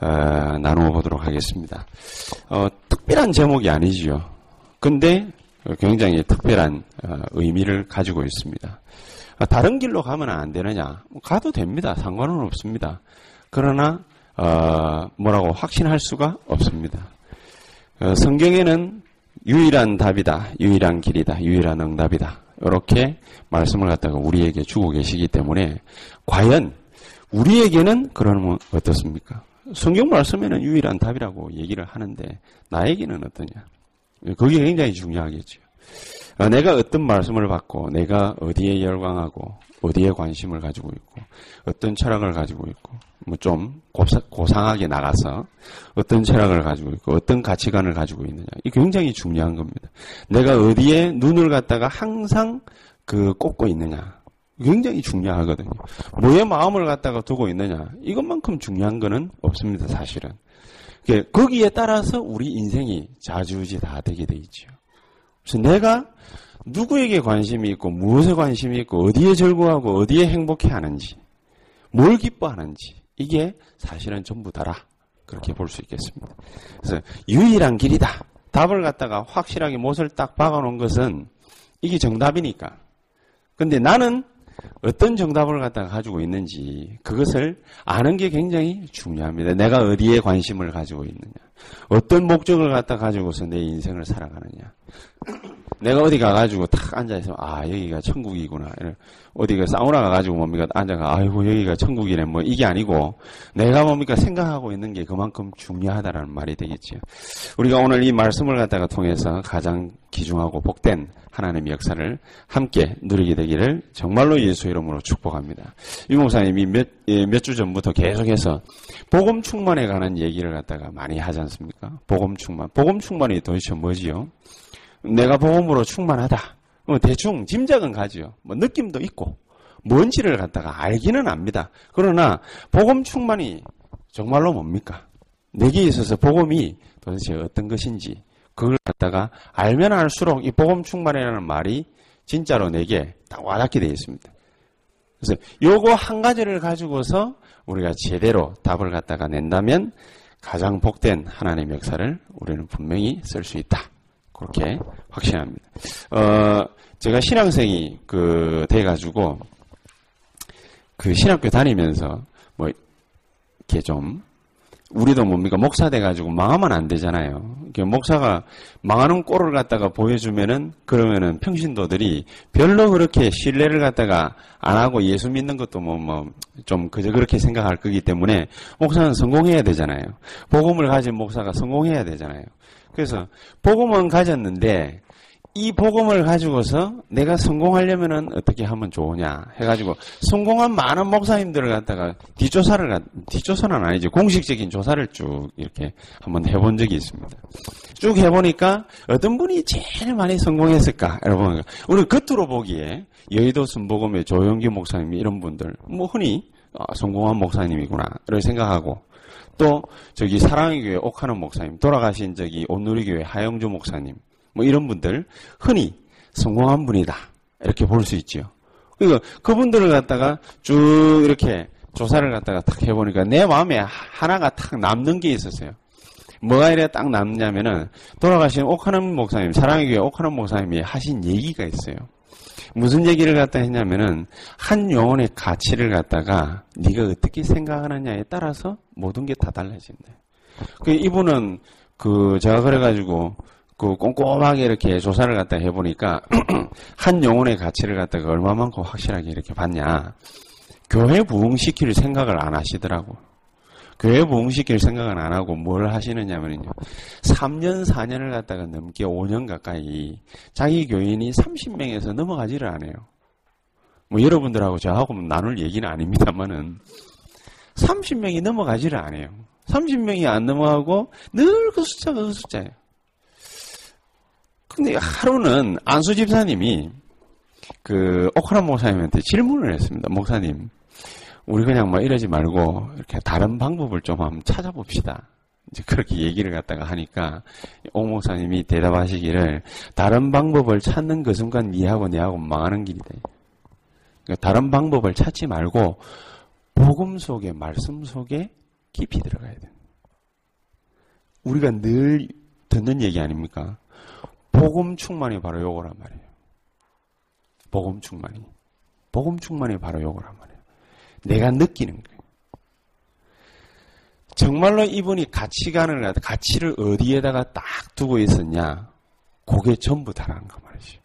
어, 나누어 보도록 하겠습니다. 어, 특별한 제목이 아니지요. 근데 굉장히 특별한 어, 의미를 가지고 있습니다. 아, 다른 길로 가면 안 되느냐? 뭐 가도 됩니다. 상관은 없습니다. 그러나 어, 뭐라고 확신할 수가 없습니다. 어, 성경에는 유일한 답이다, 유일한 길이다, 유일한 응답이다. 이렇게 말씀을 갖다가 우리에게 주고 계시기 때문에 과연 우리에게는 그러면 어떻습니까? 성경 말씀에는 유일한 답이라고 얘기를 하는데 나에게는 어떠냐? 그게 굉장히 중요하겠죠. 어, 내가 어떤 말씀을 받고 내가 어디에 열광하고 어디에 관심을 가지고 있고 어떤 철학을 가지고 있고 뭐 좀 고상하게 나가서 어떤 철학을 가지고 있고 어떤 가치관을 가지고 있느냐 이 굉장히 중요한 겁니다. 내가 어디에 눈을 갖다가 항상 그 꽂고 있느냐 굉장히 중요하거든요. 뭐에 마음을 갖다가 두고 있느냐 이것만큼 중요한 거는 없습니다 사실은. 거기에 따라서 우리 인생이 자주지 다 되게 돼 있죠. 그래서 내가 누구에게 관심이 있고 무엇에 관심이 있고 어디에 즐거워하고 어디에 행복해 하는지 뭘 기뻐하는지 이게 사실은 전부 다라 그렇게 볼 수 있겠습니다. 그래서 유일한 길이다. 답을 갖다가 확실하게 못을 딱 박아놓은 것은 이게 정답이니까. 근데 나는 어떤 정답을 갖다가 가지고 있는지 그것을 아는 게 굉장히 중요합니다. 내가 어디에 관심을 가지고 있느냐. 어떤 목적을 갖다 가지고서 내 인생을 살아가느냐. 내가 어디 가가지고 탁 앉아있으면, 아, 여기가 천국이구나. 어디가 사우나 가가지고 뭡니까? 앉아가, 아이고, 여기가 천국이네. 뭐, 이게 아니고, 내가 뭡니까? 생각하고 있는 게 그만큼 중요하다라는 말이 되겠죠. 우리가 오늘 이 말씀을 갖다가 통해서 가장 기중하고 복된 하나님의 역사를 함께 누리게 되기를 정말로 예수 이름으로 축복합니다. 유 목사님이 몇, 예, 몇주 전부터 계속해서 복음 충만에 관한 얘기를 갖다가 많이 하지 않습니까? 복음 충만. 복음 충만이 도대체 뭐지요? 내가 복음으로 충만하다. 뭐 대충 짐작은 가지요. 뭐 느낌도 있고 뭔지를 갖다가 알기는 압니다. 그러나 복음 충만이 정말로 뭡니까? 내게 있어서 복음이 도대체 어떤 것인지 그걸 갖다가 알면 알수록 이 복음 충만이라는 말이 진짜로 내게 딱 와닿게 되어 있습니다. 그래서 요거 한 가지를 가지고서 우리가 제대로 답을 갖다가 낸다면 가장 복된 하나님의 역사를 우리는 분명히 쓸 수 있다. 그렇게 확신합니다. 어, 제가 신앙생이 그 돼가지고 그 신학교 다니면서 뭐 이렇게 좀 우리도 뭡니까 목사 돼가지고 망하면 안 되잖아요. 목사가 망하는 꼴을 갖다가 보여주면은 그러면은 평신도들이 별로 그렇게 신뢰를 갖다가 안 하고 예수 믿는 것도 뭐 뭐 좀 그저 그렇게 생각할 거기 때문에 목사는 성공해야 되잖아요. 복음을 가진 목사가 성공해야 되잖아요. 그래서 복음은 가졌는데 이 복음을 가지고서 내가 성공하려면은 어떻게 하면 좋으냐 해가지고 성공한 많은 목사님들을 갖다가 뒷조사를 뒷조사는 아니지 공식적인 조사를 쭉 이렇게 한번 해본 적이 있습니다. 쭉 해보니까 어떤 분이 제일 많이 성공했을까 여러분 우리 겉으로 보기에 여의도 순복음의 조영기 목사님 이런 분들 뭐 흔히 아, 성공한 목사님이구나 이렇게 생각하고 또 저기 사랑의 교회 옥하는 목사님, 돌아가신 저기 온누리 교회 하영주 목사님, 뭐 이런 분들 흔히 성공한 분이다 이렇게 볼 수 있죠. 그러니까 그분들을 갖다가 쭉 이렇게 조사를 갖다가 탁 해보니까 내 마음에 하나가 탁 남는 게 있었어요. 뭐가 이래 딱 남냐면은 돌아가신 옥하는 목사님, 사랑의 교회 옥하는 목사님이 하신 얘기가 있어요. 무슨 얘기를 갖다 했냐면은 한 영혼의 가치를 갖다가 네가 어떻게 생각하느냐에 따라서 모든 게 다 달라진다. 그 이분은 그 제가 그래가지고 그 꼼꼼하게 이렇게 조사를 갖다 해보니까 한 영혼의 가치를 갖다가 얼마만큼 확실하게 이렇게 봤냐. 교회 부흥시킬 생각을 안 하시더라고. 교회 부흥시킬 생각은 안 하고 뭘 하시느냐면요. 3년, 4년을 갖다가 넘게 5년 가까이 자기 교인이 30명에서 넘어가지를 않아요. 뭐 여러분들하고 저하고 나눌 얘기는 아닙니다만은 30명이 넘어가지를 않아요. 30명이 안 넘어가고 늘 그 숫자가 그 숫자예요. 근데 하루는 안수 집사님이 그 오카라 목사님한테 질문을 했습니다. 목사님, 우리 그냥 뭐 이러지 말고 이렇게 다른 방법을 좀 한번 찾아봅시다. 이제 그렇게 얘기를 갖다가 하니까 오 목사님이 대답하시기를 다른 방법을 찾는 그 순간 니하고 내하고 망하는 길이다. 그러니까 다른 방법을 찾지 말고 복음 속에 말씀 속에 깊이 들어가야 돼. 우리가 늘 듣는 얘기 아닙니까? 복음 충만이 바로 요거란 말이에요. 복음 충만이. 복음 충만이 바로 요거란 말이에요. 내가 느끼는 거예요. 정말로 이분이 가치관을, 가치를 어디에다가 딱 두고 있었냐? 그게 전부 다라는 거 말이죠.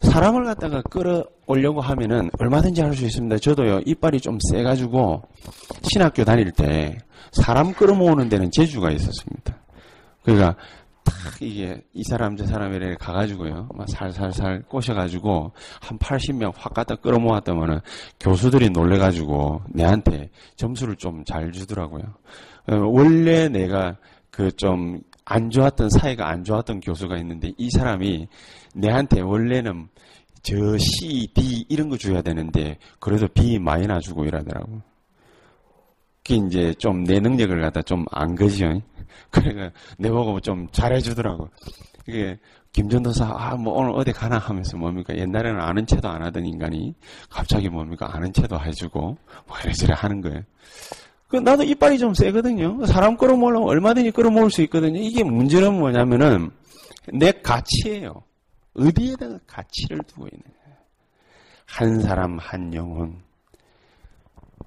사람을 갖다가 끌어오려고 하면은 얼마든지 할 수 있습니다. 저도요, 이빨이 좀 세가지고 신학교 다닐 때 사람 끌어모으는 데는 재주가 있었습니다. 그러니까 딱 이게 이 사람 저 사람 이렇게 가가지고요. 막 살살살 꼬셔가지고 한 80명 확 갖다 끌어모았다면은 교수들이 놀래가지고 내한테 점수를 좀 잘 주더라고요. 어, 원래 내가 그좀 안 좋았던 사이가 안 좋았던 교수가 있는데 이 사람이 내한테 원래는 저 C, D 이런 거 줘야 되는데 그래도 B 많이나 주고 이러더라고. 그게 이제 좀 내 능력을 갖다 좀 안 거지요. 그러니까 내보고 좀 잘해주더라고. 이게 김전도사 아 뭐 오늘 어디 가나 하면서 뭡니까 옛날에는 아는 체도 안 하던 인간이 갑자기 뭡니까 아는 체도 해주고 뭐 이래저래 하는 거예요. 그 나도 이빨이 좀 세거든요. 사람 끌어모으려면 얼마든지 끌어모을 수 있거든요. 이게 문제는 뭐냐면은 내 가치예요. 어디에다가 가치를 두고 있느냐. 한 사람 한 영혼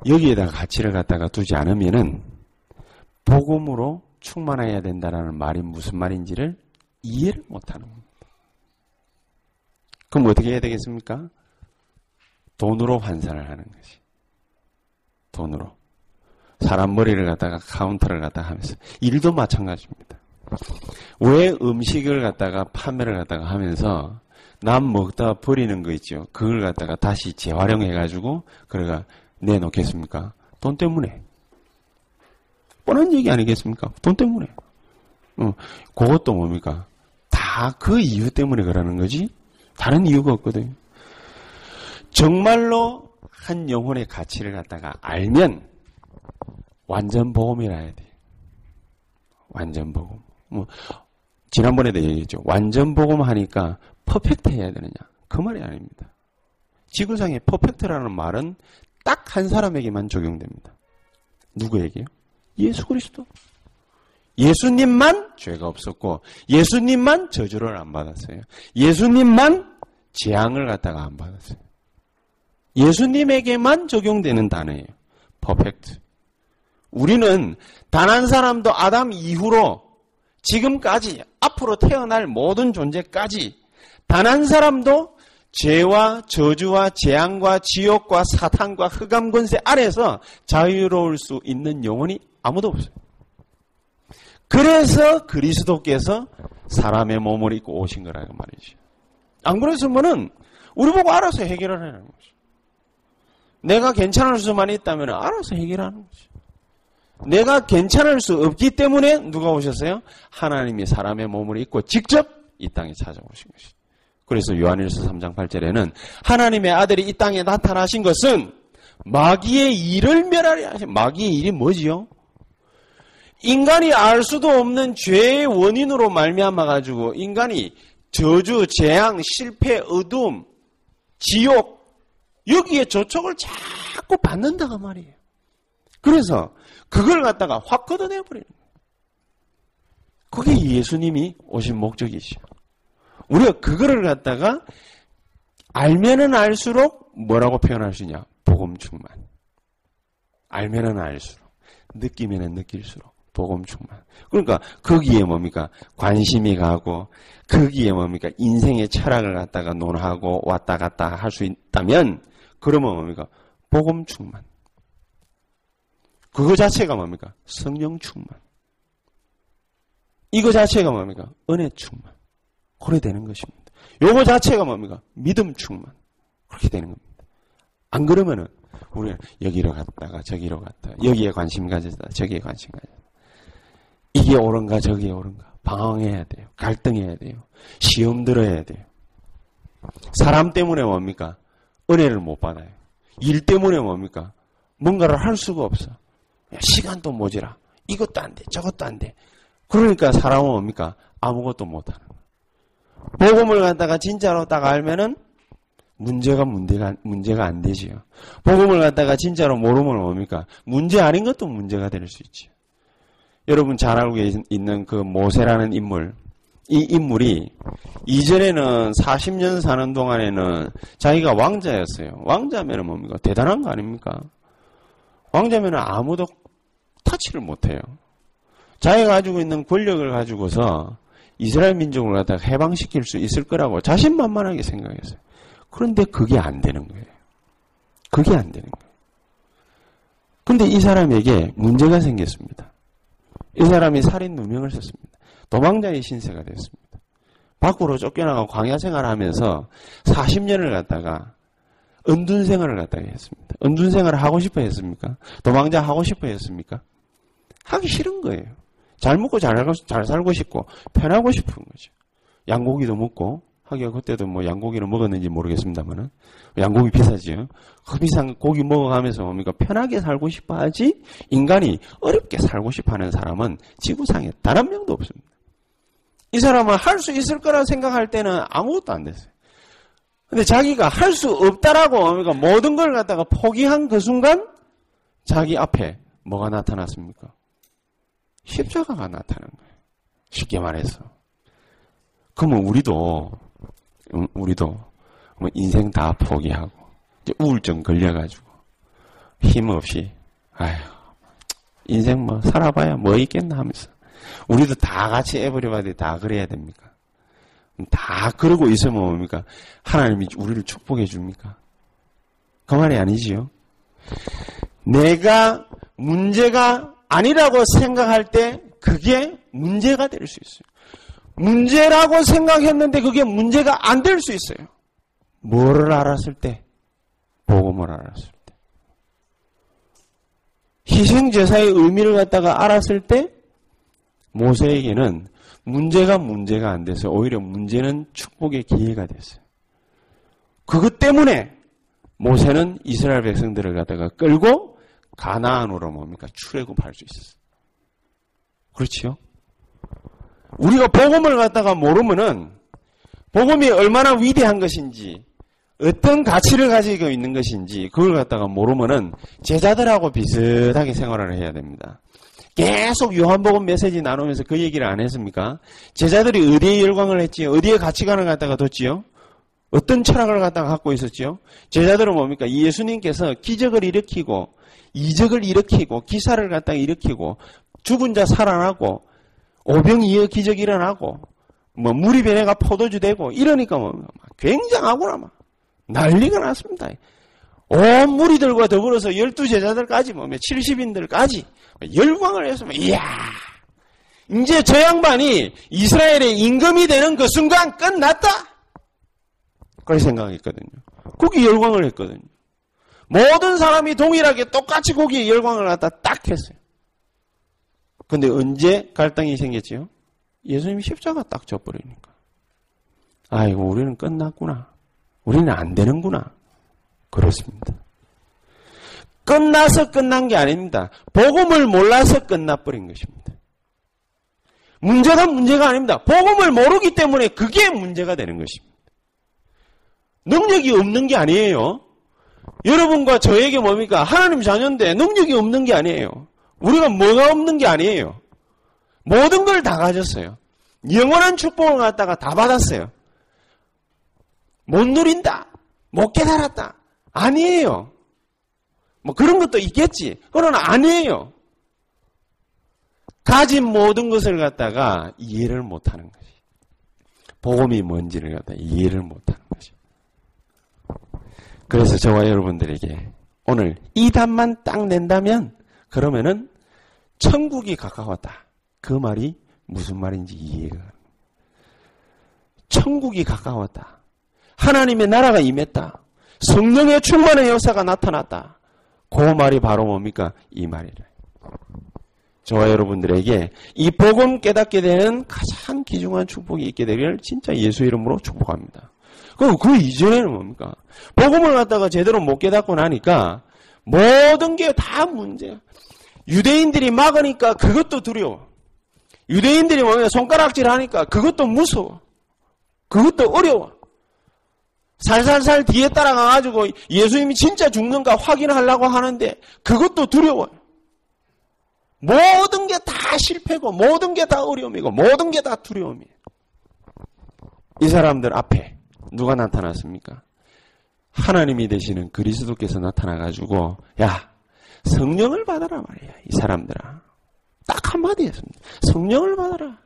여기에다가 가치를 갖다가 두지 않으면은 복음으로 충만해야 된다라는 말이 무슨 말인지를 이해를 못하는 겁니다. 그럼 어떻게 해야 되겠습니까? 돈으로 환산을 하는 것이. 돈으로. 사람 머리를 갖다가 카운터를 갖다가 하면서 일도 마찬가지입니다. 왜 음식을 갖다가 판매를 갖다가 하면서 남 먹다가 버리는 거 있죠. 그걸 갖다가 다시 재활용해 가지고 그래가 내놓겠습니까? 돈 때문에. 뻔한 얘기 아니겠습니까? 돈 때문에. 어, 그것도 뭡니까? 다 그 이유 때문에 그러는 거지? 다른 이유가 없거든요. 정말로 한 영혼의 가치를 갖다가 알면 완전 보험이라 해야 돼. 완전 보험. 뭐, 지난번에도 얘기했죠. 완전 보험 하니까 perfect 해야 되느냐. 그 말이 아닙니다. 지구상에 perfect라는 말은 딱 한 사람에게만 적용됩니다. 누구에게요? 예수 그리스도. 예수님만 죄가 없었고 예수님만 저주를 안 받았어요. 예수님만 재앙을 갖다가 안 받았어요. 예수님에게만 적용되는 단어예요. perfect. 우리는 단 한 사람도 아담 이후로 지금까지 앞으로 태어날 모든 존재까지 단 한 사람도 죄와 저주와 재앙과 지옥과 사탄과 흑암 권세 아래서 자유로울 수 있는 영혼이 아무도 없어요. 그래서 그리스도께서 사람의 몸을 입고 오신 거라는 말이죠. 안 그랬으면은 우리 보고 알아서 해결하라는 거죠. 내가 괜찮을 수만 있다면 알아서 해결하는 거죠. 내가 괜찮을 수 없기 때문에 누가 오셨어요? 하나님이 사람의 몸을 입고 직접 이 땅에 찾아오신 것이죠. 그래서 요한일서 3장 8절에는 하나님의 아들이 이 땅에 나타나신 것은 마귀의 일을 멸하려 하신 마귀의 일이 뭐지요? 인간이 알 수도 없는 죄의 원인으로 말미암아 가지고 인간이 저주, 재앙, 실패, 어둠, 지옥 여기에 저촉을 자꾸 받는다가 말이에요. 그래서 그걸 갖다가 확 걷어내 버리는 거예요. 그게 예수님이 오신 목적이죠. 우리가 그거를 갖다가 알면은 알수록 뭐라고 표현할 수 있냐? 복음 충만. 알면은 알수록, 느끼면은 느낄수록 복음 충만. 그러니까 거기에 뭡니까? 관심이 가고 거기에 뭡니까? 인생의 철학을 갖다가 논하고 왔다 갔다 할 수 있다면 그러면 뭡니까? 복음 충만. 그거 자체가 뭡니까? 성령 충만. 이거 자체가 뭡니까? 은혜 충만. 그래 되는 것입니다. 요거 자체가 뭡니까? 믿음 충만. 그렇게 되는 겁니다. 안 그러면은 우리는 여기로 갔다가 저기로 갔다가 여기에 관심 가졌다 저기에 관심 가졌다. 이게 옳은가 저기에 옳은가 방황해야 돼요. 갈등해야 돼요. 시험 들어야 돼요. 사람 때문에 뭡니까? 은혜를 못 받아요. 일 때문에 뭡니까? 뭔가를 할 수가 없어. 시간도 모자라. 이것도 안 돼. 저것도 안 돼. 그러니까 사람은 뭡니까? 아무것도 못하는. 복음을 갖다가 진짜로 딱 알면은 문제가 문제가 문제가 안 되지요. 복음을 갖다가 진짜로 모르면 뭡니까? 문제 아닌 것도 문제가 될 수 있죠. 여러분 잘 알고 있는 그 모세라는 인물, 이 인물이 이전에는 40년 사는 동안에는 자기가 왕자였어요. 왕자면 뭡니까? 대단한 거 아닙니까? 왕자면 아무도 터치를 못해요. 자기가 가지고 있는 권력을 가지고서 이스라엘 민족을 갖다가 해방시킬 수 있을 거라고 자신만만하게 생각했어요. 그런데 그게 안 되는 거예요. 그게 안 되는 거예요. 근데 이 사람에게 문제가 생겼습니다. 이 사람이 살인 누명을 썼습니다. 도망자의 신세가 됐습니다. 밖으로 쫓겨나가 광야 생활을 하면서 40년을 갖다가 은둔 생활을 갖다가 했습니다. 은둔 생활을 하고 싶어 했습니까? 도망자 하고 싶어 했습니까? 하기 싫은 거예요. 잘 먹고 잘, 잘 살고 싶고 편하고 싶은 거죠. 양고기도 먹고 하기가 그때도 뭐 양고기를 먹었는지 모르겠습니다만은 양고기 비싸지요. 그 비싼 고기 먹어가면서 뭡니까 편하게 살고 싶어 하지 인간이 어렵게 살고 싶어하는 사람은 지구상에 단 한 명도 없습니다. 이 사람은 할 수 있을 거라 생각할 때는 아무것도 안 됐어요. 근데 자기가 할 수 없다라고 뭡니까 모든 걸 갖다가 포기한 그 순간 자기 앞에 뭐가 나타났습니까? 십자가가 나타난 거예요. 쉽게 말해서. 그러면 우리도 우리도 뭐 인생 다 포기하고 이제 우울증 걸려가지고 힘 없이 아휴 인생 뭐 살아봐야 뭐 있겠나 하면서 우리도 다 같이 에버리바디 다 그래야 됩니까? 다 그러고 있으면 뭡니까? 하나님이 우리를 축복해 줍니까? 그 말이 아니지요. 내가 문제가 아니라고 생각할 때 그게 문제가 될 수 있어요. 문제라고 생각했는데 그게 문제가 안 될 수 있어요. 뭐를 알았을 때? 복음을 알았을 때. 희생제사의 의미를 갖다가 알았을 때 모세에게는 문제가 문제가 안 돼서 오히려 문제는 축복의 기회가 됐어요. 그것 때문에 모세는 이스라엘 백성들을 갖다가 끌고 가나안으로 뭡니까? 출애굽할 수 있었어요. 그렇지요? 우리가 복음을 갖다가 모르면은 복음이 얼마나 위대한 것인지 어떤 가치를 가지고 있는 것인지 그걸 갖다가 모르면은 제자들하고 비슷하게 생활을 해야 됩니다. 계속 요한복음 메시지 나누면서 그 얘기를 안 했습니까? 제자들이 어디에 열광을 했지요? 어디에 가치관을 갖다가 뒀지요? 어떤 철학을 갖다가 갖고 있었지요? 제자들은 뭡니까? 예수님께서 기적을 일으키고 이적을 일으키고 기사를 갖다가 일으키고 죽은 자 살아나고 오병이어 기적이 일어나고 뭐 물이 변해가 포도주 되고 이러니까 뭐 굉장하구나 막 난리가 났습니다. 온 무리들과 더불어서 열두 제자들까지 뭐 70인들까지 열광을 했으면 이야 이제 저 양반이 이스라엘의 임금이 되는 그 순간 끝났다. 그렇게 생각했거든요. 거기 열광을 했거든요. 모든 사람이 동일하게 똑같이 거기에 열광을 갖다 딱 했어요. 근데 언제 갈등이 생겼지요? 예수님이 십자가 딱 져버리니까. 아이고, 우리는 끝났구나. 우리는 안 되는구나. 그렇습니다. 끝나서 끝난 게 아닙니다. 복음을 몰라서 끝나버린 것입니다. 문제가 문제가 아닙니다. 복음을 모르기 때문에 그게 문제가 되는 것입니다. 능력이 없는 게 아니에요. 여러분과 저에게 뭡니까? 하나님 자녀인데 능력이 없는 게 아니에요. 우리가 뭐가 없는 게 아니에요. 모든 걸 다 가졌어요. 영원한 축복을 갖다가 다 받았어요. 못 누린다. 못 깨달았다. 아니에요. 뭐 그런 것도 있겠지. 그러나 아니에요. 가진 모든 것을 갖다가 이해를 못하는 것이. 복음이 뭔지를 갖다 이해를 못하는 것이. 그래서 저와 여러분들에게 오늘 이 답만 딱 낸다면 그러면은 천국이 가까웠다. 그 말이 무슨 말인지 이해가. 천국이 가까웠다. 하나님의 나라가 임했다. 성령의 충만의 역사가 나타났다. 그 말이 바로 뭡니까? 이 말이래. 저와 여러분들에게 이 복음 깨닫게 되는 가장 귀중한 축복이 있게 되기를 진짜 예수 이름으로 축복합니다. 그럼 그 이전에는 뭡니까? 복음을 갖다가 제대로 못 깨닫고 나니까 모든 게 다 문제야. 유대인들이 막으니까 그것도 두려워. 유대인들이 뭐냐 손가락질 하니까 그것도 무서워. 그것도 어려워. 살살살 뒤에 따라가가지고 예수님이 진짜 죽는가 확인하려고 하는데 그것도 두려워요. 모든 게 다 실패고 모든 게 다 어려움이고 모든 게 다 두려움이에요. 이 사람들 앞에 누가 나타났습니까? 하나님이 되시는 그리스도께서 나타나가지고 야 성령을 받아라 말이야 이 사람들아 딱 한마디 했습니다. 성령을 받아라.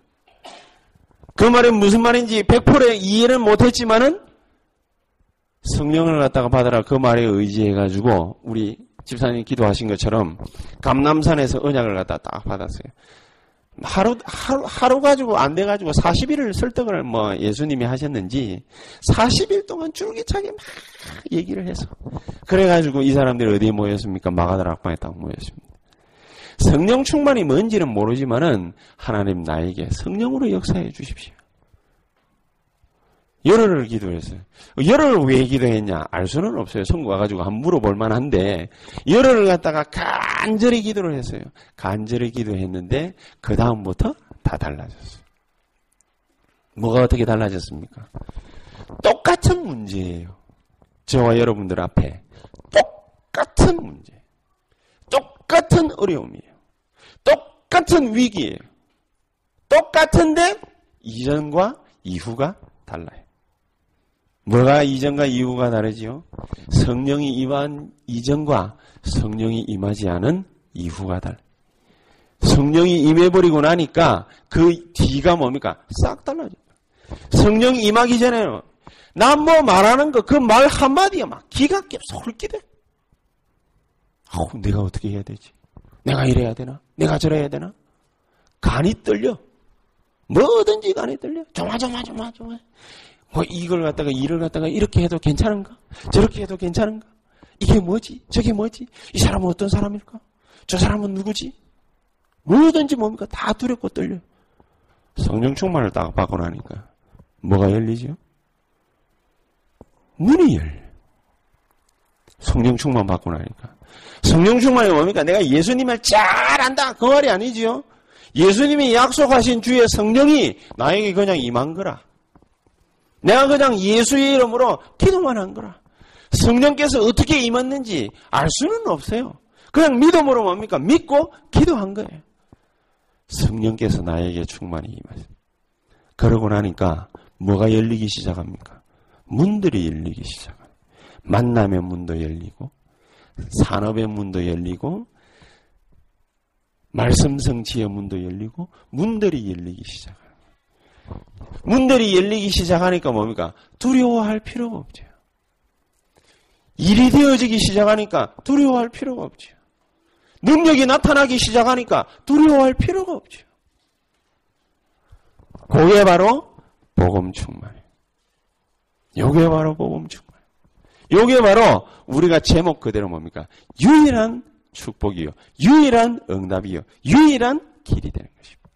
그 말이 무슨 말인지 100% 이해를 못했지만은 성령을 갖다가 받아라 그 말에 의지해가지고 우리 집사님 기도하신 것처럼 감남산에서 언약을 갖다 딱 받았어요. 하루, 하루, 하루 가지고 안 돼가지고 40일을 설득을 뭐 예수님이 하셨는지 40일 동안 줄기차게 막 얘기를 해서 그래가지고 이 사람들이 어디에 모였습니까? 마가다 락방에 딱 모였습니다. 성령 충만이 뭔지는 모르지만은 하나님 나에게 성령으로 역사해 주십시오. 열흘을 기도했어요. 열흘을 왜 기도했냐? 알 수는 없어요. 선거 와가지고 한번 물어볼 만한데, 열흘을 갖다가 간절히 기도를 했어요. 간절히 기도했는데, 그 다음부터 다 달라졌어요. 뭐가 어떻게 달라졌습니까? 똑같은 문제예요. 저와 여러분들 앞에. 똑같은 문제. 똑같은 어려움이에요. 똑같은 위기예요. 똑같은데, 이전과 이후가 달라요. 뭐가 이전과 이후가 다르지요? 성령이 임한 이전과 성령이 임하지 않은 이후가 달라. 성령이 임해버리고 나니까 그 뒤가 뭡니까? 싹 달라져. 성령이 임하기 전에는 난 뭐 말하는 거 그 말 한마디에 막 기가 껴 솔기대. 아우 내가 어떻게 해야 되지? 내가 이래야 되나? 내가 저래야 되나? 간이 떨려. 뭐든지 간이 떨려. 조마조마조마조마. 뭐 이걸 갖다가 일을 갖다가 이렇게 해도 괜찮은가? 저렇게 해도 괜찮은가? 이게 뭐지? 저게 뭐지? 이 사람은 어떤 사람일까? 저 사람은 누구지? 뭐든지 뭡니까? 다 두렵고 떨려. 성령 충만을 딱 받고 나니까 뭐가 열리죠? 문이 열려. 성령 충만 받고 나니까. 성령 충만이 뭡니까? 내가 예수님을 잘 안다. 그 말이 아니지요. 예수님이 약속하신 주의 성령이 나에게 그냥 임한 거라. 내가 그냥 예수의 이름으로 기도만 한 거라. 성령께서 어떻게 임했는지 알 수는 없어요. 그냥 믿음으로 뭡니까? 믿고 기도한 거예요. 성령께서 나에게 충만히 임하셨 그러고 나니까 뭐가 열리기 시작합니까? 문들이 열리기 시작합니다. 만남의 문도 열리고 산업의 문도 열리고 말씀 성취의 문도 열리고 문들이 열리기 시작합니다. 문들이 열리기 시작하니까 뭡니까? 두려워할 필요가 없죠. 일이 되어지기 시작하니까 두려워할 필요가 없죠. 능력이 나타나기 시작하니까 두려워할 필요가 없죠. 그게 바로 복음 충만. 요게 바로 복음 충만. 요게 바로 우리가 제목 그대로 뭡니까? 유일한 축복이요. 유일한 응답이요. 유일한 길이 되는 것입니다.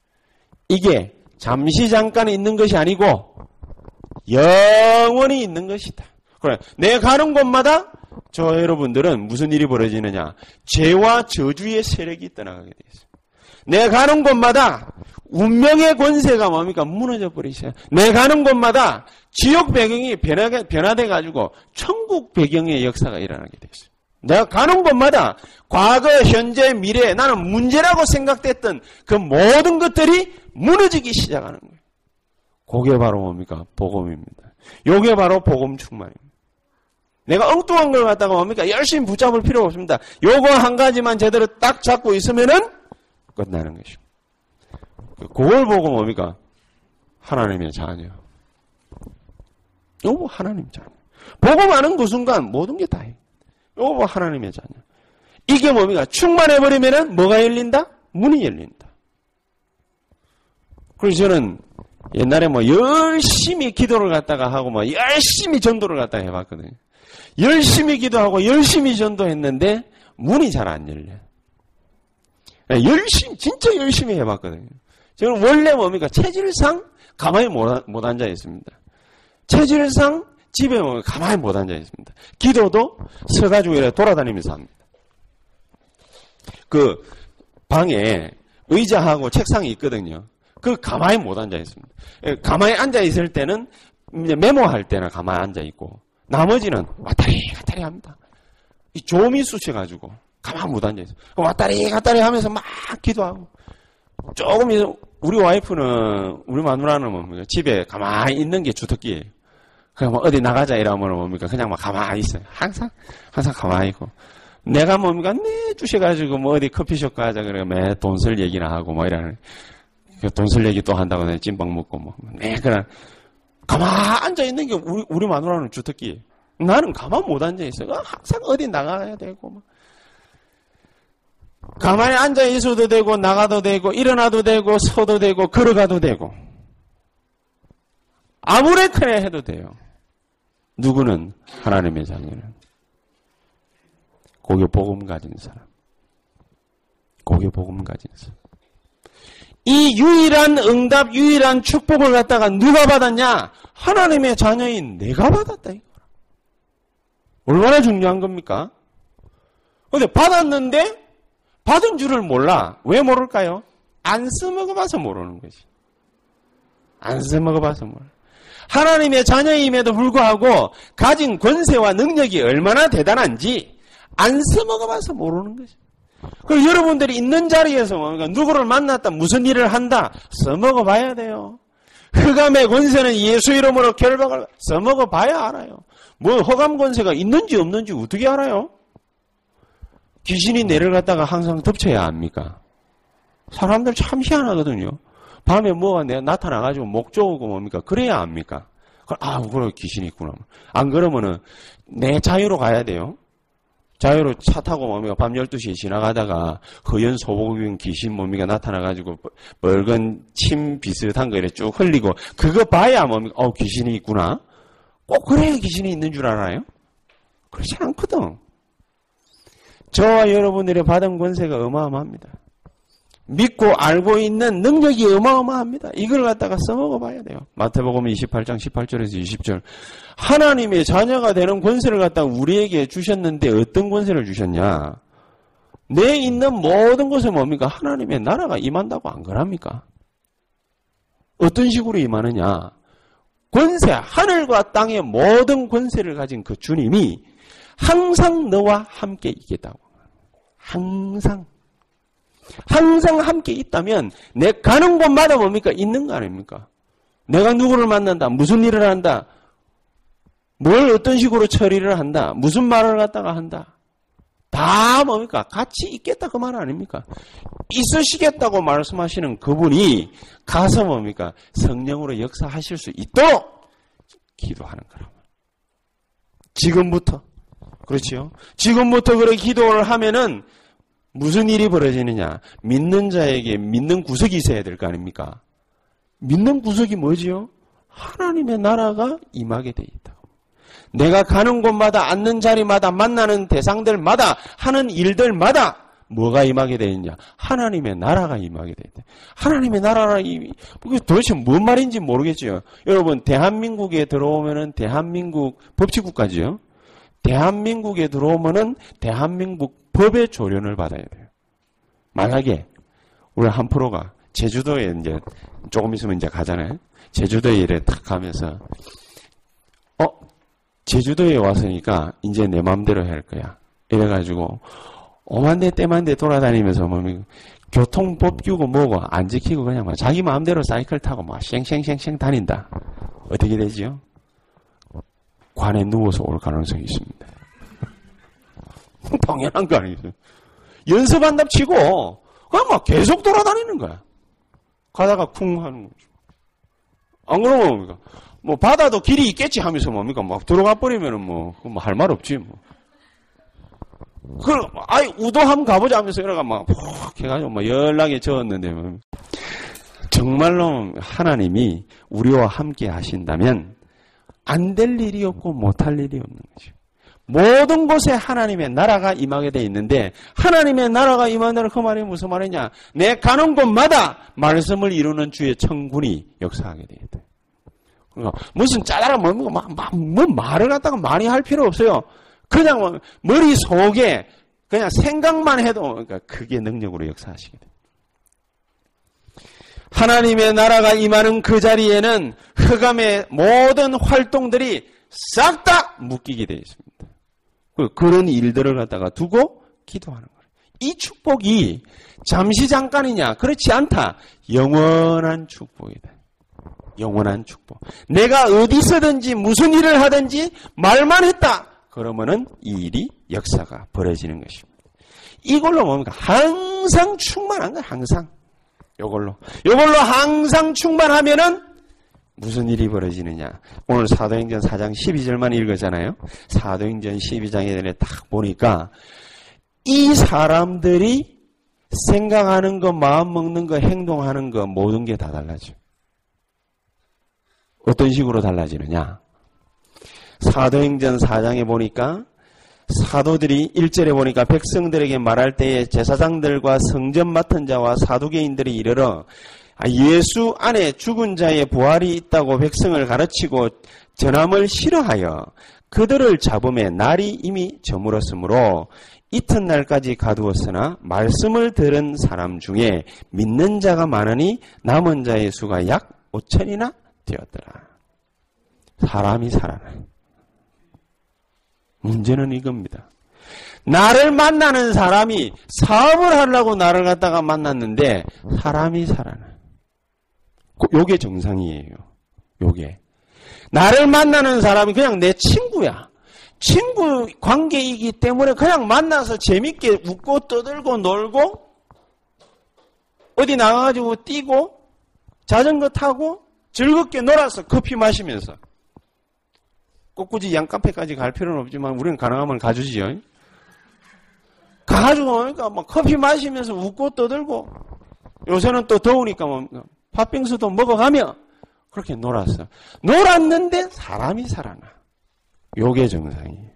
이게 잠시 잠깐 있는 것이 아니고 영원히 있는 것이다. 그래, 내 가는 곳마다 저 여러분들은 무슨 일이 벌어지느냐? 죄와 저주의 세력이 떠나가게 돼 있어요. 내 가는 곳마다 운명의 권세가 뭡니까? 무너져 버리셔요. 내 가는 곳마다 지옥 배경이 변화가, 변화돼 가지고 천국 배경의 역사가 일어나게 돼 있어요. 내가 가는 곳마다 과거, 현재, 미래 나는 문제라고 생각됐던 그 모든 것들이 무너지기 시작하는 거예요. 그게 바로 뭡니까? 복음입니다. 요게 바로 복음 충만입니다. 내가 엉뚱한 걸 갖다가 뭡니까? 열심히 붙잡을 필요가 없습니다. 요거 한 가지만 제대로 딱 잡고 있으면은 끝나는 것입니다. 그걸 보고 뭡니까? 하나님의 자녀. 요거 하나님 자녀. 복음 하는 그 순간 모든 게 다해. 요거 하나님의 자녀. 이게 뭡니까? 충만해버리면은 뭐가 열린다? 문이 열린다. 그래서 저는 옛날에 뭐 열심히 기도를 갖다가 하고 뭐 열심히 전도를 갖다가 해봤거든요. 열심히 기도하고 열심히 전도했는데 문이 잘 안 열려요. 네, 열심히, 진짜 열심히 해봤거든요. 저는 원래 뭡니까? 체질상 가만히 못, 못 앉아 있습니다. 체질상 집에 가만히 못 앉아 있습니다. 기도도 서가지고 이렇게 돌아다니면서 합니다. 그 방에 의자하고 책상이 있거든요. 그 가만히 못 앉아 있습니다. 예, 가만히 앉아 있을 때는 이제 메모할 때는 가만히 앉아 있고 나머지는 왔다리 갔다리 합니다. 이 조미 쑤셔 가지고 가만히 못 앉아 있어. 왔다리 갔다리 하면서 막 기도하고 조금 우리 와이프는 우리 마누라는 뭡니까 집에 가만히 있는 게 주특기예요. 그냥 뭐 어디 나가자 이러면 뭡니까 그냥 막 가만히 있어요. 항상 항상 가만히 있고 내가 뭡니까 내 주셔가지고 뭐 어디 커피숍 가자 그래 매 돈 쓸 얘기나 하고 뭐 이러는 그 돈쓸 얘기 또 한다고 내 찐빵 먹고 뭐매 그냥 가만 앉아 있는 게 우리 우리 마누라는 주특기. 나는 가만 못 앉아 있어요. 항상 어디 나가야 되고 뭐. 가만히 앉아 있어도 되고 나가도 되고 일어나도 되고 서도 되고 걸어가도 되고 아무렇게나 해도 돼요. 누구는 하나님의 자녀는 고교 복음 가진 사람. 고교 복음 가진 사람. 이 유일한 응답, 유일한 축복을 갖다가 누가 받았냐? 하나님의 자녀인 내가 받았다. 얼마나 중요한 겁니까? 근데 받았는데 받은 줄을 몰라. 왜 모를까요? 안 써먹어봐서 모르는 거지. 안 써먹어봐서 몰라. 하나님의 자녀임에도 불구하고 가진 권세와 능력이 얼마나 대단한지 안 써먹어봐서 모르는 거지. 그 여러분들이 있는 자리에서 뭔가 누구를 만났다 무슨 일을 한다 써먹어 봐야 돼요. 흑암의 권세는 예수 이름으로 결박을 써먹어 봐야 알아요. 뭐 허감 권세가 있는지 없는지 어떻게 알아요? 귀신이 내려갔다가 항상 덮쳐야 합니까? 사람들 참 희한하거든요. 밤에 뭐가 내가 나타나가지고 목 조우고 뭡니까? 그래야 합니까? 아, 그래, 귀신이 있구나. 안 그러면은 내 자유로 가야 돼요. 자유로 차 타고 뭡니까? 밤 12시에 지나가다가 허연 소복인 귀신 뭡니까? 나타나가지고 멀건 침 비슷한 거 이래 쭉 흘리고 그거 봐야 뭡니까? 어, 귀신이 있구나. 꼭 그래야 귀신이 있는 줄 알아요? 그렇지 않거든. 저와 여러분들의 받은 권세가 어마어마합니다. 믿고 알고 있는 능력이 어마어마합니다. 이걸 갖다가 써먹어 봐야 돼요. 마태복음 28장 18절에서 20절. 하나님의 자녀가 되는 권세를 갖다가 우리에게 주셨는데 어떤 권세를 주셨냐? 내 있는 모든 것은 뭡니까? 하나님의 나라가 임한다고 안 그럽니까? 어떤 식으로 임하느냐? 권세, 하늘과 땅의 모든 권세를 가진 그 주님이 항상 너와 함께 있겠다고. 항상. 항상 함께 있다면 내 가는 곳마다 뭡니까? 있는 거 아닙니까? 내가 누구를 만난다. 무슨 일을 한다. 뭘 어떤 식으로 처리를 한다. 무슨 말을 갖다가 한다. 다 뭡니까? 같이 있겠다 그 말 아닙니까? 있으시겠다고 말씀하시는 그분이 가서 뭡니까? 성령으로 역사하실 수 있도록 기도하는 거라고. 지금부터. 그렇지요? 지금부터 그렇게 기도를 하면은 무슨 일이 벌어지느냐? 믿는 자에게 믿는 구석이 있어야 될 거 아닙니까? 믿는 구석이 뭐지요? 하나님의 나라가 임하게 돼 있다. 내가 가는 곳마다 앉는 자리마다 만나는 대상들마다 하는 일들마다 뭐가 임하게 되어 있냐? 하나님의 나라가 임하게 되어 있다. 하나님의 나라라 이 도대체 뭔 말인지 모르겠죠. 여러분 대한민국에 들어오면은 대한민국 법치국까지요. 대한민국에 들어오면은 대한민국 법의 조련을 받아야 돼요. 만약에 우리 한 프로가 제주도에 이제 조금 있으면 이제 가잖아요. 제주도에 이래 탁 가면서 어 제주도에 왔으니까 이제 내 마음대로 할 거야. 이래가지고 오만대 때만대 돌아다니면서 뭐 교통법 끼고 뭐고 안 지키고 그냥 막 자기 마음대로 사이클 타고 막 쉥쉥쉥쉥 다닌다. 어떻게 되지요? 관에 누워서 올 가능성이 있습니다. 당연한 거 아니겠어요? 연습한답 치고 그냥 막 계속 돌아다니는 거야. 가다가 쿵 하는 거죠. 안 그러면 뭡니까? 뭐 바다도 길이 있겠지 하면서 뭡니까? 막 들어가 버리면은 뭐할말 없지 뭐. 그, 아이, 우도 한번 가보자 하면서 이러가 막, 푹 해가지고 막 연락에 적었는데, 뭐. 정말로 하나님이 우리와 함께 하신다면, 안 될 일이 없고 못할 일이 없는 거죠. 모든 곳에 하나님의 나라가 임하게 돼 있는데 하나님의 나라가 임한다는 그 말이 무슨 말이냐? 내 가는 곳마다 말씀을 이루는 주의 청군이 역사하게 돼 있다. 그러니까 무슨 짜다라 뭐, 뭐, 뭐 말을 갖다가 많이 할 필요 없어요. 그냥 뭐 머릿속에 그냥 생각만 해도 그러니까 그게 능력으로 역사하시게 돼. 하나님의 나라가 임하는 그 자리에는 흑암의 모든 활동들이 싹 다 묶이게 되어 있습니다. 그, 그런 일들을 갖다가 두고 기도하는 거예요. 이 축복이 잠시 잠깐이냐? 그렇지 않다. 영원한 축복이다. 영원한 축복. 내가 어디서든지 무슨 일을 하든지 말만 했다. 그러면은 이 일이 역사가 벌어지는 것입니다. 이걸로 뭡니까? 항상 충만한 거야, 항상. 요걸로. 요걸로 항상 충만하면은 무슨 일이 벌어지느냐. 오늘 사도행전 4장 12절만 읽었잖아요. 사도행전 12장에 딱 보니까 이 사람들이 생각하는 거, 마음 먹는 거, 행동하는 거 모든 게 다 달라져. 어떤 식으로 달라지느냐. 사도행전 4장에 보니까 사도들이 1절에 보니까 백성들에게 말할 때에 제사장들과 성전 맡은 자와 사두개인들이 이르러 아, 예수 안에 죽은 자의 부활이 있다고 백성을 가르치고 전함을 싫어하여 그들을 잡음에 날이 이미 저물었으므로 이튿날까지 가두었으나 말씀을 들은 사람 중에 믿는 자가 많으니 남은 자의 수가 약 5천이나 되었더라. 사람이 살아나. 문제는 이겁니다. 나를 만나는 사람이 사업을 하려고 나를 갖다가 만났는데 사람이 살아나. 요게 정상이에요. 요게. 나를 만나는 사람이 그냥 내 친구야. 친구 관계이기 때문에 그냥 만나서 재밌게 웃고 떠들고 놀고 어디 나가가지고 뛰고 자전거 타고 즐겁게 놀아서 커피 마시면서 꼭 굳이 양카페까지 갈 필요는 없지만 우리는 가능하면 가주지요. 가가지고 그러니까 뭐 커피 마시면서 웃고 떠들고 요새는 또 더우니까 뭐 팥빙수도 먹어가며 그렇게 놀았어. 놀았는데 사람이 살아나. 요게 정상이에요.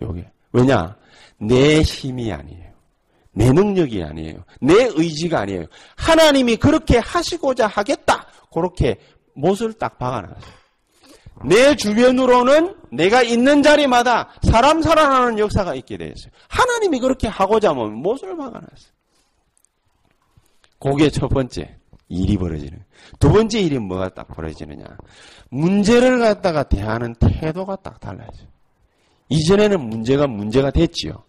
요게. 왜냐? 내 힘이 아니에요. 내 능력이 아니에요. 내 의지가 아니에요. 하나님이 그렇게 하시고자 하겠다. 그렇게 못을 딱 박아놨어요. 내 주변으로는 내가 있는 자리마다 사람 살아나는 역사가 있게 되어 있어요. 하나님이 그렇게 하고자 하면 못을 박아놨어요. 그게 첫 번째. 일이 벌어지는. 두 번째 일이 뭐가 딱 벌어지느냐. 문제를 갖다가 대하는 태도가 딱 달라져. 이전에는 문제가 문제가 됐지요.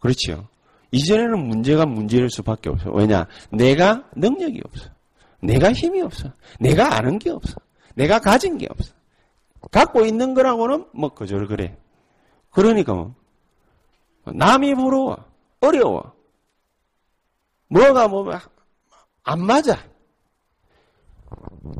그렇지요. 이전에는 문제가 문제일 수밖에 없어. 왜냐? 내가 능력이 없어. 내가 힘이 없어. 내가 아는 게 없어. 내가 가진 게 없어. 갖고 있는 거라고는 뭐 그절 그래. 그러니까 뭐 남이 부러워. 어려워. 뭐가 뭐안 맞아.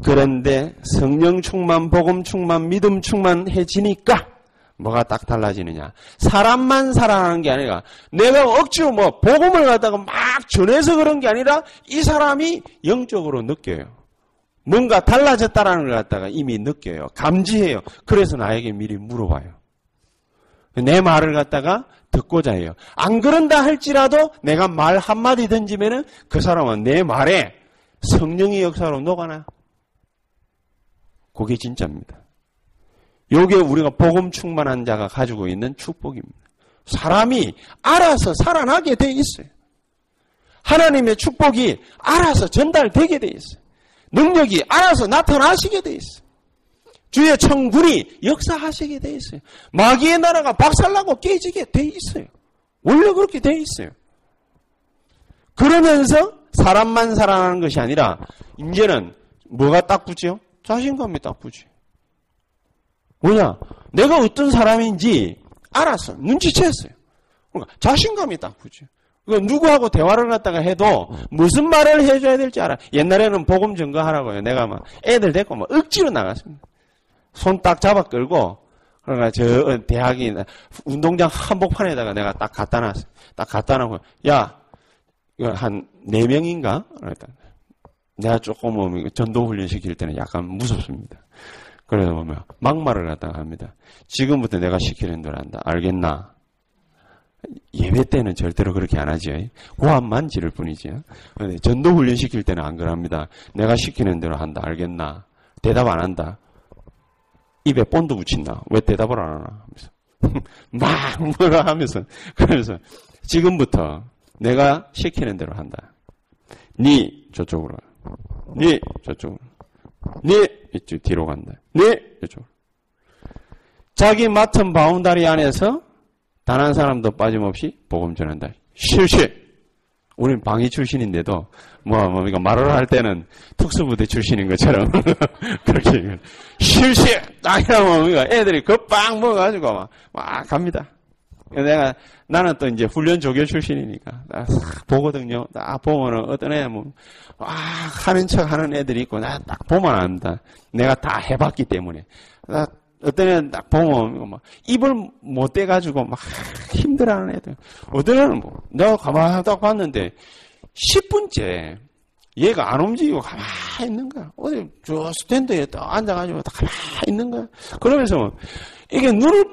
그런데 성령 충만, 복음 충만, 믿음 충만해지니까 뭐가 딱 달라지느냐. 사람만 살아나는 게 아니라 내가 억지로 뭐 복음을 갖다가 막 전해서 그런 게 아니라 이 사람이 영적으로 느껴요. 뭔가 달라졌다라는 걸 갖다가 이미 느껴요. 감지해요. 그래서 나에게 미리 물어봐요. 내 말을 갖다가 듣고자 해요. 안 그런다 할지라도 내가 말 한마디 던지면은 그 사람은 내 말에 성령의 역사로 녹아나. 그게 진짜입니다. 요게 우리가 복음 충만한 자가 가지고 있는 축복입니다. 사람이 알아서 살아나게 돼 있어요. 하나님의 축복이 알아서 전달되게 돼 있어요. 능력이 알아서 나타나시게 돼 있어요. 주의 청군이 역사하시게 돼 있어요. 마귀의 나라가 박살나고 깨지게 돼 있어요. 원래 그렇게 돼 있어요. 그러면서 사람만 살아나는 것이 아니라 이제는 뭐가 딱 붙죠? 자신감이 딱 붙지. 뭐냐? 내가 어떤 사람인지 알았어. 눈치챘어요. 그러니까 자신감이 딱 붙죠. 그러니까 누구하고 대화를 갖다가 해도 무슨 말을 해줘야 될지 알아. 옛날에는 복음 증거하라고요. 내가 막 애들 데리고 막 억지로 나갔습니다. 손 딱 잡아 끌고 그러니까 저 대학이 운동장 한복판에다가 내가 딱 갖다 놨어. 딱 갖다 놓고 야 이거 한 네 명인가? 그랬다. 내가 조금 뭐 전도 훈련 시킬 때는 약간 무섭습니다. 그래서 보면 막말을 갖다가 합니다. 지금부터 내가 시키는 대로 한다. 알겠나? 예배 때는 절대로 그렇게 안 하죠. 고함만 지를 뿐이죠. 전도 훈련 시킬 때는 안 그럽니다. 내가 시키는 대로 한다. 알겠나? 대답 안 한다. 입에 본드 붙인다. 왜 대답을 안 하나? 하면서. 막 뭐라 하면서. 그래서 지금부터 내가 시키는 대로 한다. 니 저쪽으로 가. 니 저쪽으로. 니 이쪽 뒤로 간다. 니 이쪽. 자기 맡은 바운다리 안에서 단 한 사람도 빠짐없이 복음 전한다. 실시. 우린 방위 출신인데도 뭐 뭡니까 말을 할 때는 특수부대 출신인 것처럼 그렇게 실시 딱 이러면 뭡니까 애들이 그 빵 먹어가지고 막, 막 갑니다. 내가 나는 또 이제 훈련 조교 출신이니까 나 보거든요. 딱 보면은 어떤 애 뭐 와, 하는 척 하는 애들이 있고, 나 딱 보면 안다. 내가 다 해봤기 때문에. 나 어떤 애는 딱 보면, 막, 입을 못 떼가지고 막 힘들어하는 애들. 어떤 애는 뭐, 내가 가만히 딱 봤는데, 10분째 얘가 안 움직이고 가만히 있는 거야. 어디 저 스탠드에 딱 앉아가지고 딱 가만히 있는 거야. 그러면서 이게 눈을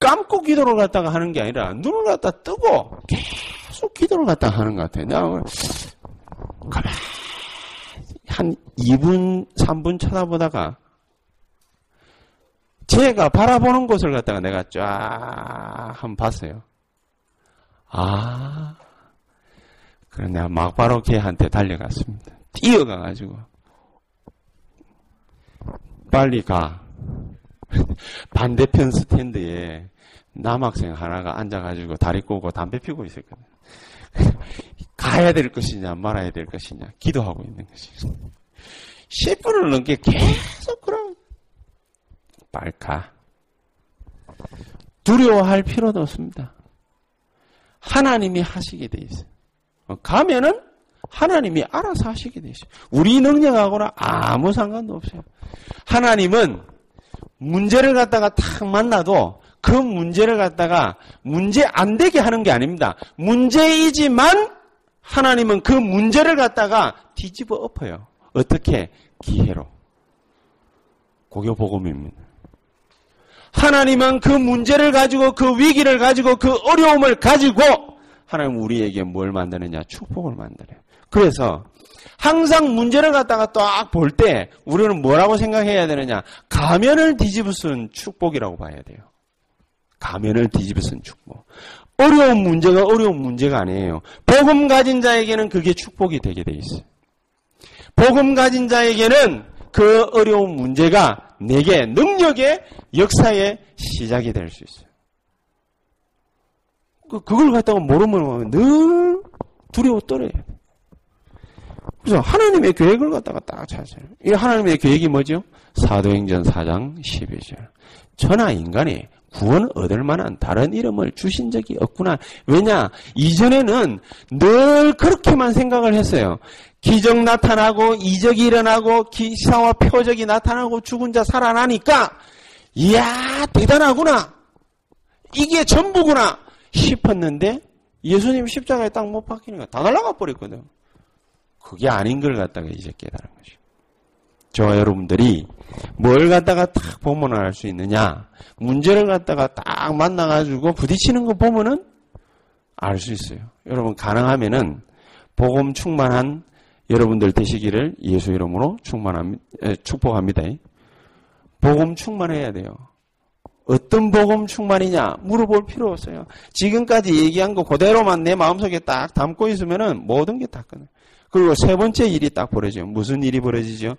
감고 기도를 갖다가 하는 게 아니라 눈을 갖다 뜨고 계속 기도를 갖다가 하는 것 같아. 내가 가만히 한 2분, 3분 쳐다보다가 제가 바라보는 곳을 갖다가 내가 쫙 한번 봤어요. 아, 내가 막바로 걔한테 달려갔습니다. 뛰어가가지고 빨리 가. 반대편 스탠드에 남학생 하나가 앉아가지고 다리 꼬고 담배 피고 있었거든. 가야 될 것이냐 말아야 될 것이냐 기도하고 있는 것이 10분을 넘게 계속 그럼 빨까 두려워할 필요도 없습니다. 하나님이 하시게 돼 있어요. 어, 가면은 하나님이 알아서 하시게 돼 있어요. 우리 능력하고는 아무 상관도 없어요. 하나님은 문제를 갖다가 탁 만나도 그 문제를 갖다가 문제 안 되게 하는 게 아닙니다. 문제이지만 하나님은 그 문제를 갖다가 뒤집어 엎어요. 어떻게? 기회로. 고교 복음입니다. 하나님은 그 문제를 가지고 그 위기를 가지고 그 어려움을 가지고 하나님 우리에게 뭘 만드느냐? 축복을 만들어요. 그래서 항상 문제를 갖다가 딱 볼 때 우리는 뭐라고 생각해야 되느냐? 가면을 뒤집어 쓴 축복이라고 봐야 돼요. 가면을 뒤집어 쓴 축복. 어려운 문제가 어려운 문제가 아니에요. 복음 가진 자에게는 그게 축복이 되게 돼 있어요. 복음 가진 자에게는 그 어려운 문제가 내게 능력의 역사의 시작이 될 수 있어요. 그, 그걸 갖다가 모르면 늘 두려워 떨어야 돼. 그래서 하나님의 계획을 갖다가 딱 찾아요. 이 하나님의 계획이 뭐죠? 사도행전 4장 12절. 천하 인간이 구원 얻을 만한 다른 이름을 주신 적이 없구나. 왜냐? 이전에는 늘 그렇게만 생각을 했어요. 기적 나타나고 이적이 일어나고 기사와 표적이 나타나고 죽은 자 살아나니까 이야 대단하구나. 이게 전부구나 싶었는데 예수님 십자가에 딱 못 박히니까 다 날아가 버렸거든. 그게 아닌 걸 갖다가 이제 깨달은 거죠. 저와 여러분들이 뭘 갖다가 딱 보면 알 수 있느냐? 문제를 갖다가 딱 만나가지고 부딪히는 거 보면은 알 수 있어요. 여러분 가능하면은 복음 충만한 여러분들 되시기를 예수 이름으로 충만합 축복합니다. 복음 충만해야 돼요. 어떤 복음 충만이냐 물어볼 필요 없어요. 지금까지 얘기한 거 그대로만 내 마음속에 딱 담고 있으면은 모든 게 다 끝나요. 그리고 세 번째 일이 딱 벌어져요. 무슨 일이 벌어지죠?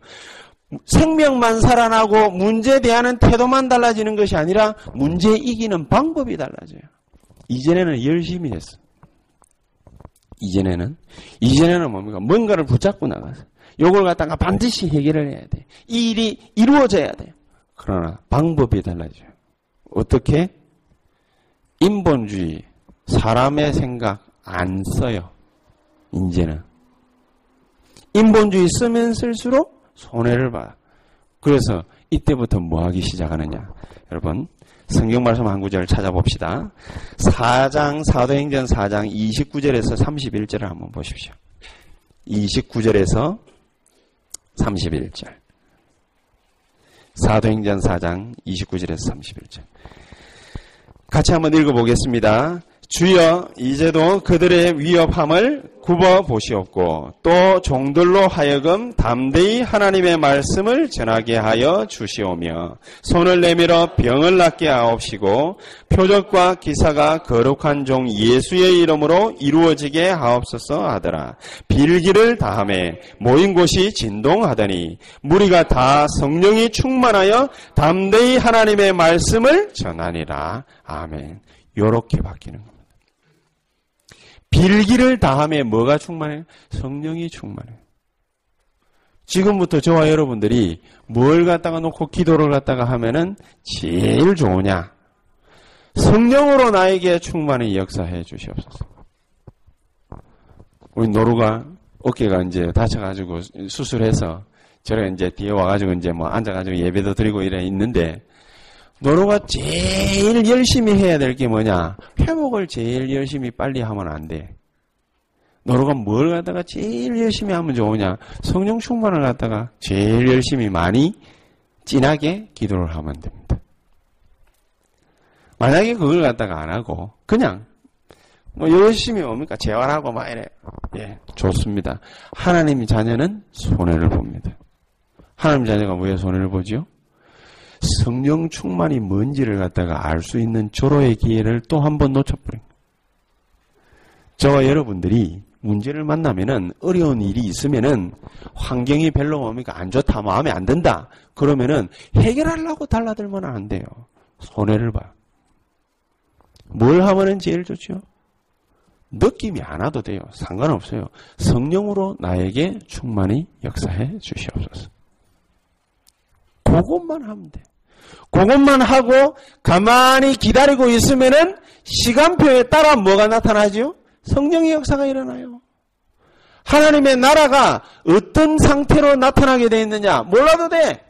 생명만 살아나고 문제 대하는 태도만 달라지는 것이 아니라 문제 이기는 방법이 달라져요. 이전에는 열심히 했어. 이전에는 이전에는 뭡니까? 뭔가를 붙잡고 나가서 요걸 갖다가 반드시 해결을 해야 돼. 이 일이 이루어져야 돼. 그러나 방법이 달라져요. 어떻게? 인본주의 사람의 생각 안 써요. 이제는 인본주의 쓰면 쓸수록 손해를 봐. 그래서 이때부터 뭐 하기 시작하느냐? 여러분, 성경 말씀 한 구절을 찾아봅시다. 4장, 사도행전 4장 29절에서 31절을 한번 보십시오. 29절에서 31절. 사도행전 4장 29절에서 31절. 같이 한번 읽어보겠습니다. 주여 이제도 그들의 위협함을 굽어 보시옵고 또 종들로 하여금 담대히 하나님의 말씀을 전하게 하여 주시오며 손을 내밀어 병을 낫게 하옵시고 표적과 기사가 거룩한 종 예수의 이름으로 이루어지게 하옵소서 하더라. 빌기를 다함에 모인 곳이 진동하더니 무리가 다 성령이 충만하여 담대히 하나님의 말씀을 전하니라. 아멘. 요렇게 바뀌는 겁니다. 빌기를 다함에 뭐가 충만해요? 성령이 충만해요. 지금부터 저와 여러분들이 뭘 갖다가 놓고 기도를 갖다가 하면은 제일 좋으냐? 성령으로 나에게 충만히 역사해 주시옵소서. 우리 노루가 어깨가 이제 다쳐가지고 수술해서 저래 이제 뒤에 와가지고 이제 뭐 앉아가지고 예배도 드리고 이래 있는데 노루가 제일 열심히 해야 될 게 뭐냐? 회복을 제일 열심히 빨리 하면 안 돼. 노루가 뭘 갖다가 제일 열심히 하면 좋으냐? 성령 충만을 갖다가 제일 열심히 많이 진하게 기도를 하면 됩니다. 만약에 그걸 갖다가 안 하고 그냥 뭐 열심히 뭡니까 재활하고 막 이래 예 좋습니다. 하나님의 자녀는 손해를 봅니다. 하나님 자녀가 왜 손해를 보지요? 성령 충만이 뭔지를 갖다가 알 수 있는 조로의 기회를 또 한 번 놓쳐버린. 저와 여러분들이 문제를 만나면은 어려운 일이 있으면은 환경이 별로 뭡니까 안 좋다 마음에 안 든다 그러면은 해결하려고 달라들면 안 돼요. 손해를 봐요. 뭘 하면은 제일 좋죠? 느낌이 안 와도 돼요. 상관없어요. 성령으로 나에게 충만히 역사해 주시옵소서. 그것만 하면 돼 그것만 하고 가만히 기다리고 있으면은 시간표에 따라 뭐가 나타나죠? 성령의 역사가 일어나요. 하나님의 나라가 어떤 상태로 나타나게 되어 있느냐 몰라도 돼.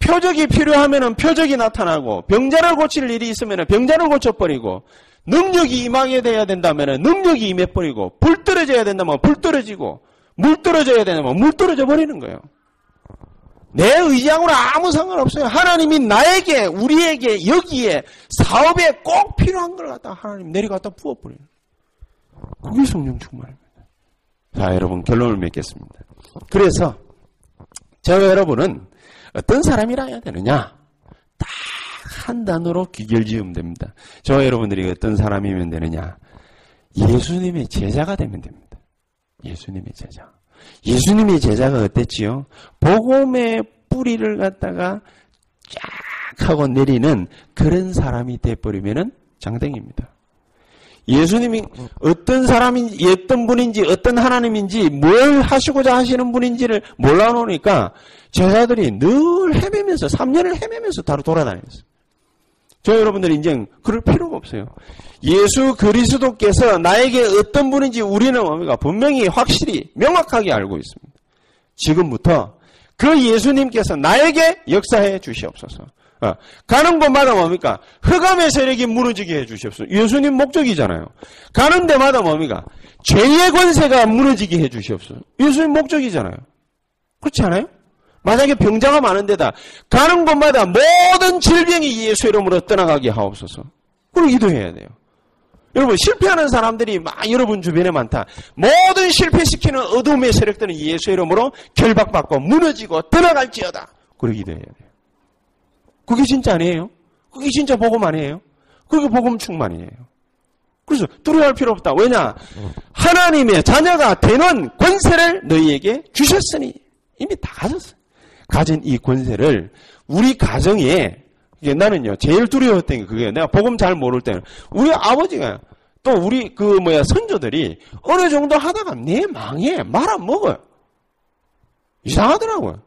표적이 필요하면 표적이 나타나고 병자를 고칠 일이 있으면 병자를 고쳐버리고 능력이 임하게 돼야 된다면 능력이 임해버리고 불 떨어져야 된다면 불 떨어지고 물 떨어져야 된다면 물 떨어져 버리는 거예요. 내 의지하고는 아무 상관없어요. 하나님이 나에게, 우리에게, 여기에, 사업에 꼭 필요한 걸 갖다 하나님 내려갖다 부어버려요. 그게 성령 충만입니다. 자, 여러분, 결론을 맺겠습니다. 그래서, 저와 여러분은 어떤 사람이라 해야 되느냐? 딱 한 단어로 귀결 지으면 됩니다. 저와 여러분들이 어떤 사람이면 되느냐? 예수님의 제자가 되면 됩니다. 예수님의 제자. 예수님의 제자가 어땠지요? 복음의 뿌리를 갖다가 쫙 하고 내리는 그런 사람이 돼버리면은 장땡입니다. 예수님이 어떤 사람인지, 어떤 분인지, 어떤 하나님인지, 뭘 하시고자 하시는 분인지를 몰라놓으니까 제자들이 늘 헤매면서, 3년을 헤매면서 다로 돌아다녔어요. 저 여러분들 인정 그럴 필요가 없어요. 예수 그리스도께서 나에게 어떤 분인지 우리는 뭡니까? 분명히 확실히 명확하게 알고 있습니다. 지금부터 그 예수님께서 나에게 역사해 주시옵소서. 어, 가는 곳마다 뭡니까? 흑암의 세력이 무너지게 해 주시옵소서. 예수님 목적이잖아요. 가는 데마다 뭡니까? 죄의 권세가 무너지게 해 주시옵소서. 예수님 목적이잖아요. 그렇지 않아요? 만약에 병자가 많은 데다 가는 곳마다 모든 질병이 예수 이름으로 떠나가게 하옵소서. 그걸 기도해야 돼요. 여러분 실패하는 사람들이 막 여러분 주변에 많다. 모든 실패시키는 어둠의 세력들은 예수 이름으로 결박받고 무너지고 떠나갈지어다. 그걸 기도해야 돼요. 그게 진짜 아니에요? 그게 진짜 복음 아니에요? 그게 복음 충만이에요. 그래서 두려워할 필요 없다. 왜냐? 하나님의 자녀가 되는 권세를 너희에게 주셨으니 이미 다 가졌어요. 가진 이 권세를 우리 가정에 이게 나는요 제일 두려웠던 게 그게 내가 복음 잘 모를 때는. 우리 아버지가 또 우리 그 뭐야 선조들이 어느 정도 하다가 내 망해 말안 먹어요 이상하더라고요.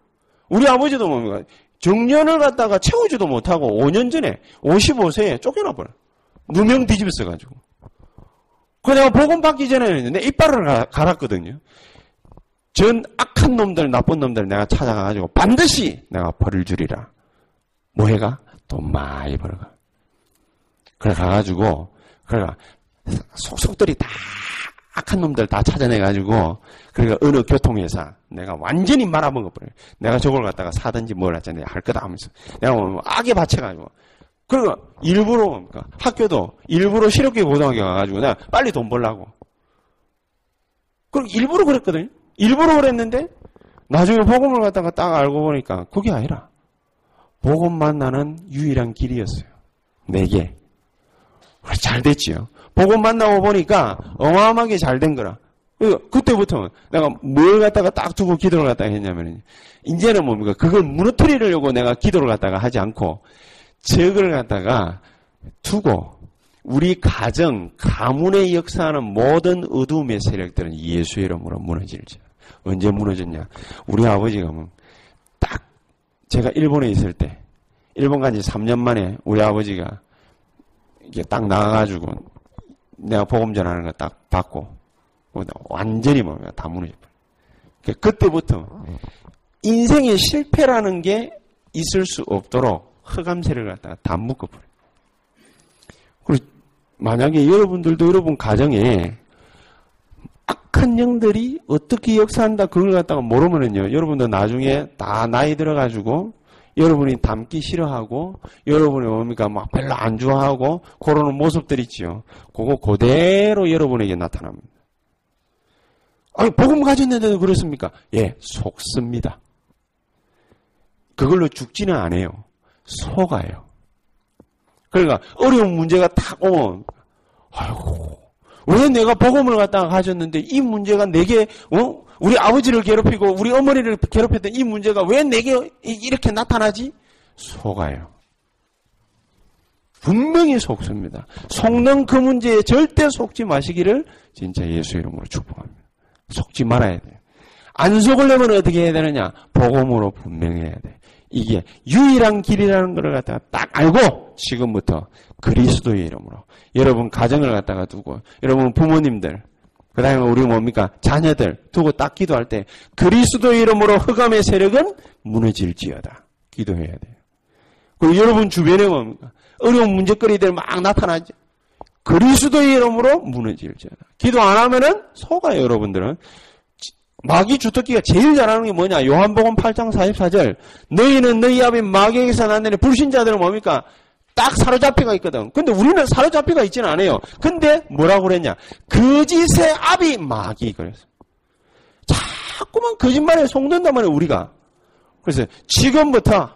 우리 아버지도 뭡니까? 정년을 갖다가 채우지도 못하고 5년 전에 55세에 쫓겨나 버려 누명 뒤집어 가지고. 그 내가 복음 받기 전에는 내 이빨을 갈았거든요 전 악한 놈들, 나쁜 놈들 내가 찾아가가지고 반드시 내가 벌을 주리라. 뭐해가? 돈 많이 벌어가. 그래 가가지고, 그래 가 속속들이 다 악한 놈들 다 찾아내가지고, 그러니까 어느 교통회사, 내가 완전히 말아먹어버려. 내가 저걸 갖다가 사든지 뭘 하든지 할 거다 하면서. 내가 뭐 악에 받쳐가지고. 그러니까 일부러, 그러니까 학교도 일부러 실업계 고등학교 가가지고 내가 빨리 돈 벌라고. 그럼 일부러 그랬거든요. 일부러 그랬는데 나중에 복음을 갖다가 딱 알고 보니까 그게 아니라 복음 만 나는 유일한 길이었어요. 내게. 잘 됐지요. 복음 만나고 보니까 어마어마하게 잘 된 거라. 그때부터 내가 뭘 갖다가 딱 두고 기도를 갖다가 했냐면 이제는 뭡니까? 그걸 무너뜨리려고 내가 기도를 갖다가 하지 않고 적을 갖다가 두고 우리 가정, 가문의 역사하는 모든 어둠의 세력들은 예수의 이름으로 무너질지. 언제 무너졌냐? 우리 아버지가 뭐딱 제가 일본에 있을 때 일본 간지 3년 만에 우리 아버지가 이게 딱 나가가지고 내가 복음 전하는 거 딱 받고 완전히 뭐다 무너져 버려. 그때부터 인생의 실패라는 게 있을 수 없도록 흑암세를 갖다가 다 묶어버려. 그리고 만약에 여러분들도 여러분 가정에 악한 영들이 어떻게 역사한다 그걸 갖다가 모르면은요 여러분도 나중에 다 나이 들어가지고 여러분이 닮기 싫어하고 여러분이 뭡니까 막 별로 안 좋아하고 그러는 모습들 있지요. 그거 그대로 여러분에게 나타납니다. 아니 복음 가졌는데도 그렇습니까? 예, 속습니다. 그걸로 죽지는 않아요. 속아요. 그러니까 어려운 문제가 탁 오면 아이고 왜 내가 복음을 갖다가 가졌는데 이 문제가 내게 어? 우리 아버지를 괴롭히고 우리 어머니를 괴롭혔던 이 문제가 왜 내게 이렇게 나타나지? 속아요. 분명히 속습니다. 속는 그 문제에 절대 속지 마시기를 진짜 예수 이름으로 축복합니다. 속지 말아야 돼요. 안 속으려면 어떻게 해야 되느냐? 복음으로 분명해야 돼. 이게 유일한 길이라는 것을 갖다가 딱 알고 지금부터 그리스도의 이름으로 여러분 가정을 갖다가 두고 여러분 부모님들 그 다음에 우리 뭡니까 자녀들 두고 딱 기도할 때 그리스도의 이름으로 흑암의 세력은 무너질지어다 기도해야 돼요. 그리고 여러분 주변에 뭡니까 어려운 문제거리들 막 나타나죠. 그리스도의 이름으로 무너질지어다. 기도 안 하면은 속아요 여러분들은 마귀 주특기가 제일 잘하는 게 뭐냐? 요한복음 8장 44절. 너희는 너희 아비 마귀에게서 났느니 불신자들은 뭡니까? 딱 사로잡히가 있거든. 근데 우리는 사로잡히가 있지는 않아요. 근데 뭐라고 그랬냐? 거짓의 아비 마귀 그래서. 자꾸만 거짓말에 속는단 말이에요, 우리가. 그래서 지금부터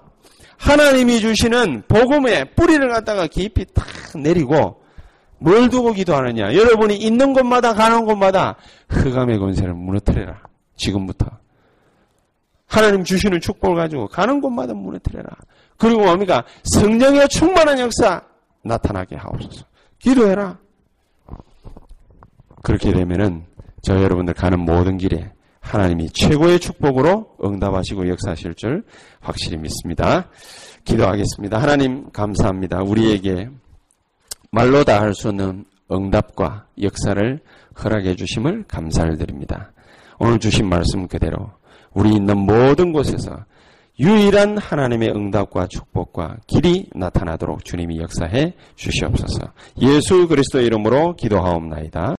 하나님이 주시는 복음의 뿌리를 갖다가 깊이 탁 내리고 뭘 두고 기도하느냐? 여러분이 있는 곳마다 가는 곳마다 흑암의 권세를 무너뜨려라. 지금부터. 하나님 주시는 축복을 가지고 가는 곳마다 무너뜨려라. 그리고 뭡니까? 성령의 충만한 역사 나타나게 하옵소서. 기도해라. 그렇게 되면은 저 여러분들 가는 모든 길에 하나님이 최고의 축복으로 응답하시고 역사하실 줄 확실히 믿습니다. 기도하겠습니다. 하나님 감사합니다. 우리에게 말로 다 할 수 없는 응답과 역사를 허락해 주심을 감사를 드립니다. 오늘 주신 말씀 그대로 우리 있는 모든 곳에서 유일한 하나님의 응답과 축복과 길이 나타나도록 주님이 역사해 주시옵소서. 예수 그리스도 이름으로 기도하옵나이다.